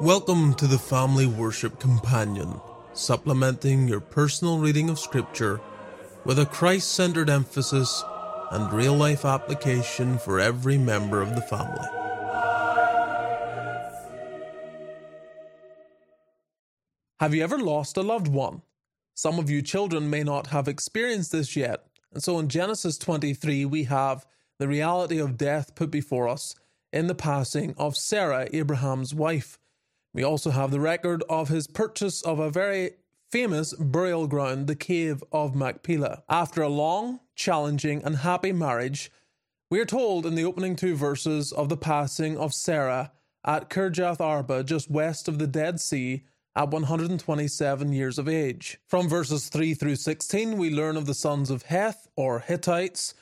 Welcome to the Family Worship Companion, supplementing your personal reading of Scripture with a Christ centered emphasis and real life application for every member of the family. Have you ever lost a loved one? Some of you children may not have experienced this yet, and so in Genesis 23, we have the reality of death put before us in the passing of Sarah, Abraham's wife. We also have the record of his purchase of a very famous burial ground, the Cave of Machpelah. After a long, challenging, and happy marriage, we are told in the opening two verses of the passing of Sarah at Kirjath Arba, just west of the Dead Sea, at 127 years of age. From verses 3 through 16, we learn of the sons of Heth, or Hittites.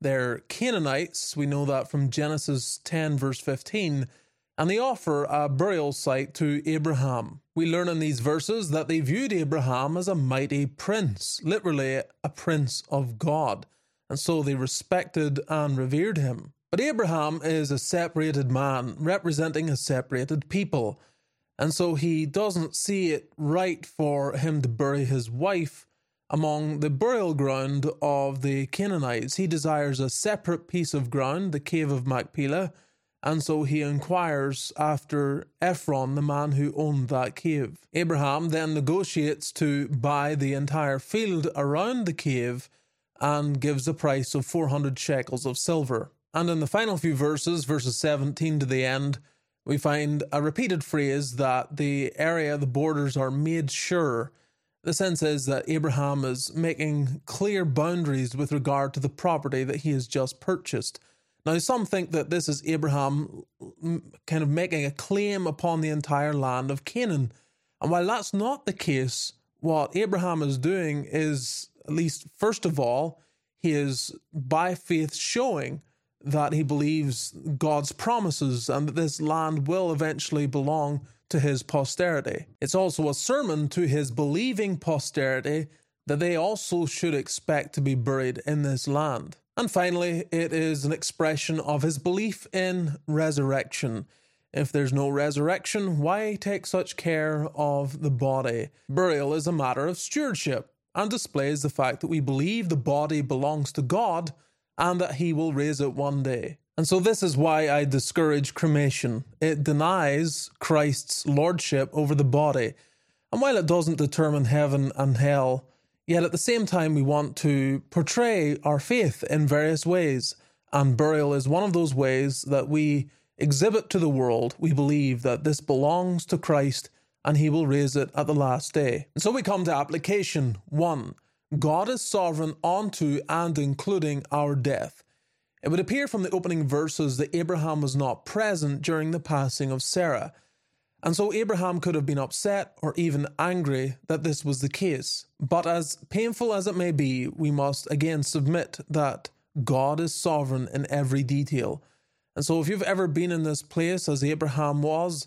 They're Canaanites. We know that from Genesis 10, verse 15 and they offer a burial site to Abraham. We learn in these verses that they viewed Abraham as a mighty prince, literally a prince of God, and so they respected and revered him. But Abraham is a separated man, representing a separated people, and so he doesn't see it right for him to bury his wife among the burial ground of the Canaanites. He desires a separate piece of ground, the cave of Machpelah and so he inquires after Ephron, the man who owned that cave. Abraham then negotiates to buy the entire field around the cave and gives a price of 400 shekels of silver. And in the final few verses, verses 17 to the end, we find a repeated phrase that the area, the borders are made sure. The sense is that Abraham is making clear boundaries with regard to the property that he has just purchased. Now, some think that this is Abraham mm, kind of making a claim upon the entire land of Canaan. And while that's not the case, what Abraham is doing is, at least first of all, he is by faith showing that he believes God's promises and that this land will eventually belong to his posterity. It's also a sermon to his believing posterity that they also should expect to be buried in this land. And finally, it is an expression of his belief in resurrection. If there's no resurrection, why take such care of the body? Burial is a matter of stewardship and displays the fact that we believe the body belongs to God and that He will raise it one day. And so, this is why I discourage cremation. It denies Christ's lordship over the body. And while it doesn't determine heaven and hell, Yet at the same time, we want to portray our faith in various ways, and burial is one of those ways that we exhibit to the world. We believe that this belongs to Christ and he will raise it at the last day. And so we come to application one God is sovereign onto and including our death. It would appear from the opening verses that Abraham was not present during the passing of Sarah. And so Abraham could have been upset or even angry that this was the case. But as painful as it may be, we must again submit that God is sovereign in every detail. And so if you've ever been in this place as Abraham was,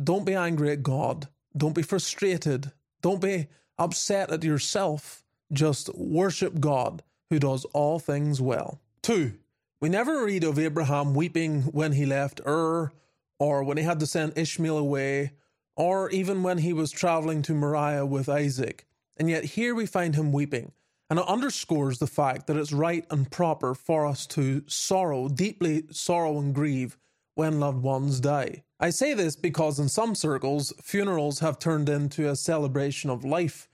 don't be angry at God. Don't be frustrated. Don't be upset at yourself. Just worship God who does all things well. Two, we never read of Abraham weeping when he left Ur or when he had to send Ishmael away, or even when he was traveling to Moriah with Isaac. And yet here we find him weeping. And it underscores the fact that it's right and proper for us to sorrow, deeply sorrow and grieve when loved ones die. I say this because in some circles, funerals have turned into a celebration of life,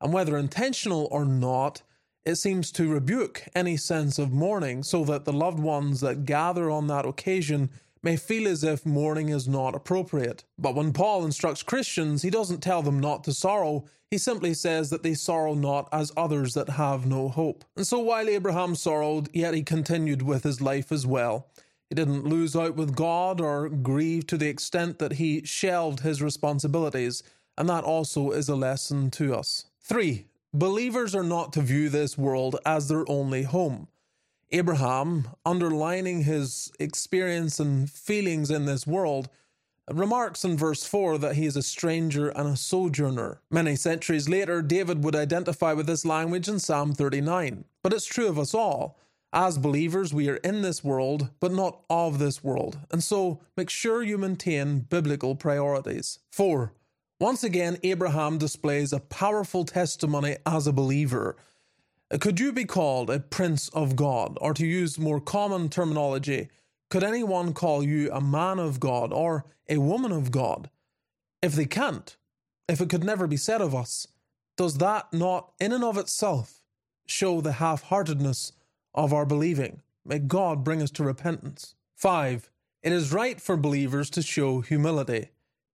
and whether intentional or not, it seems to rebuke any sense of mourning so that the loved ones that gather on that occasion may feel as if mourning is not appropriate. But when Paul instructs Christians, he doesn't tell them not to sorrow, he simply says that they sorrow not as others that have no hope. And so while Abraham sorrowed, yet he continued with his life as well. He didn't lose out with God or grieve to the extent that he shelved his responsibilities, and that also is a lesson to us. 3. Believers are not to view this world as their only home. Abraham, underlining his experience and feelings in this world, remarks in verse 4 that he is a stranger and a sojourner. Many centuries later, David would identify with this language in Psalm 39. But it's true of us all. As believers, we are in this world, but not of this world, and so make sure you maintain biblical priorities. 4. Once again, Abraham displays a powerful testimony as a believer. Uh, could you be called a prince of God, or to use more common terminology, could anyone call you a man of God or a woman of God? If they can't, if it could never be said of us, does that not in and of itself show the half heartedness of our believing. May God bring us to repentance. 5. It is right for believers to show humility,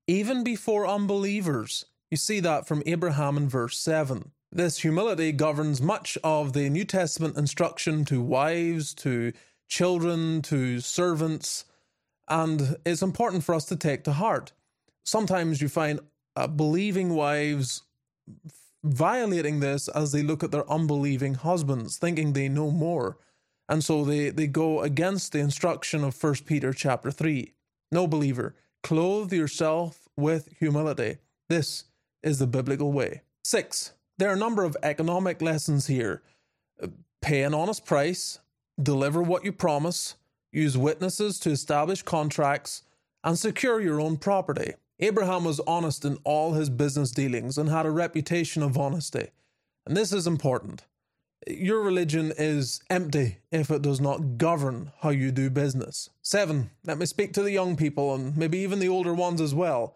even before unbelievers. You see that from Abraham in verse 7. This humility governs much of the New Testament instruction to wives, to children, to servants, and it's important for us to take to heart. Sometimes you find uh, believing wives violating this as they look at their unbelieving husbands, thinking they know more. And so they, they go against the instruction of 1 Peter chapter 3. No believer, clothe yourself with humility. This is the biblical way. Six, there are a number of economic lessons here. Pay an honest price, deliver what you promise, use witnesses to establish contracts, and secure your own property. Abraham was honest in all his business dealings and had a reputation of honesty. And this is important. Your religion is empty if it does not govern how you do business. Seven, let me speak to the young people and maybe even the older ones as well.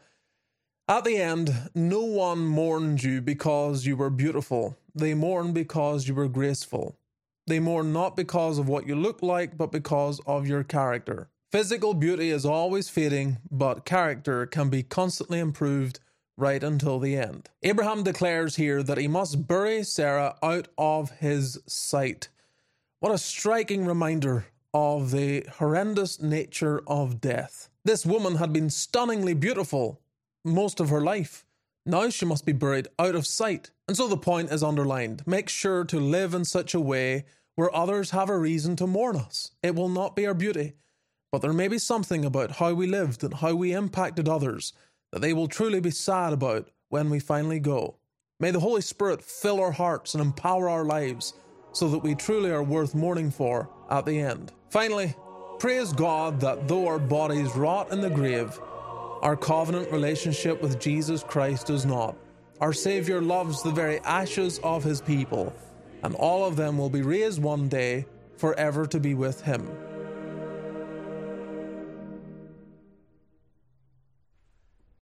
At the end, no one mourned you because you were beautiful. They mourn because you were graceful. They mourn not because of what you look like, but because of your character. Physical beauty is always fading, but character can be constantly improved right until the end. Abraham declares here that he must bury Sarah out of his sight. What a striking reminder of the horrendous nature of death. This woman had been stunningly beautiful most of her life. Now she must be buried out of sight. And so the point is underlined make sure to live in such a way where others have a reason to mourn us. It will not be our beauty, but there may be something about how we lived and how we impacted others that they will truly be sad about when we finally go. May the Holy Spirit fill our hearts and empower our lives so that we truly are worth mourning for at the end. Finally, praise God that though our bodies rot in the grave, our covenant relationship with Jesus Christ does not. Our Saviour loves the very ashes of His people, and all of them will be raised one day forever to be with Him.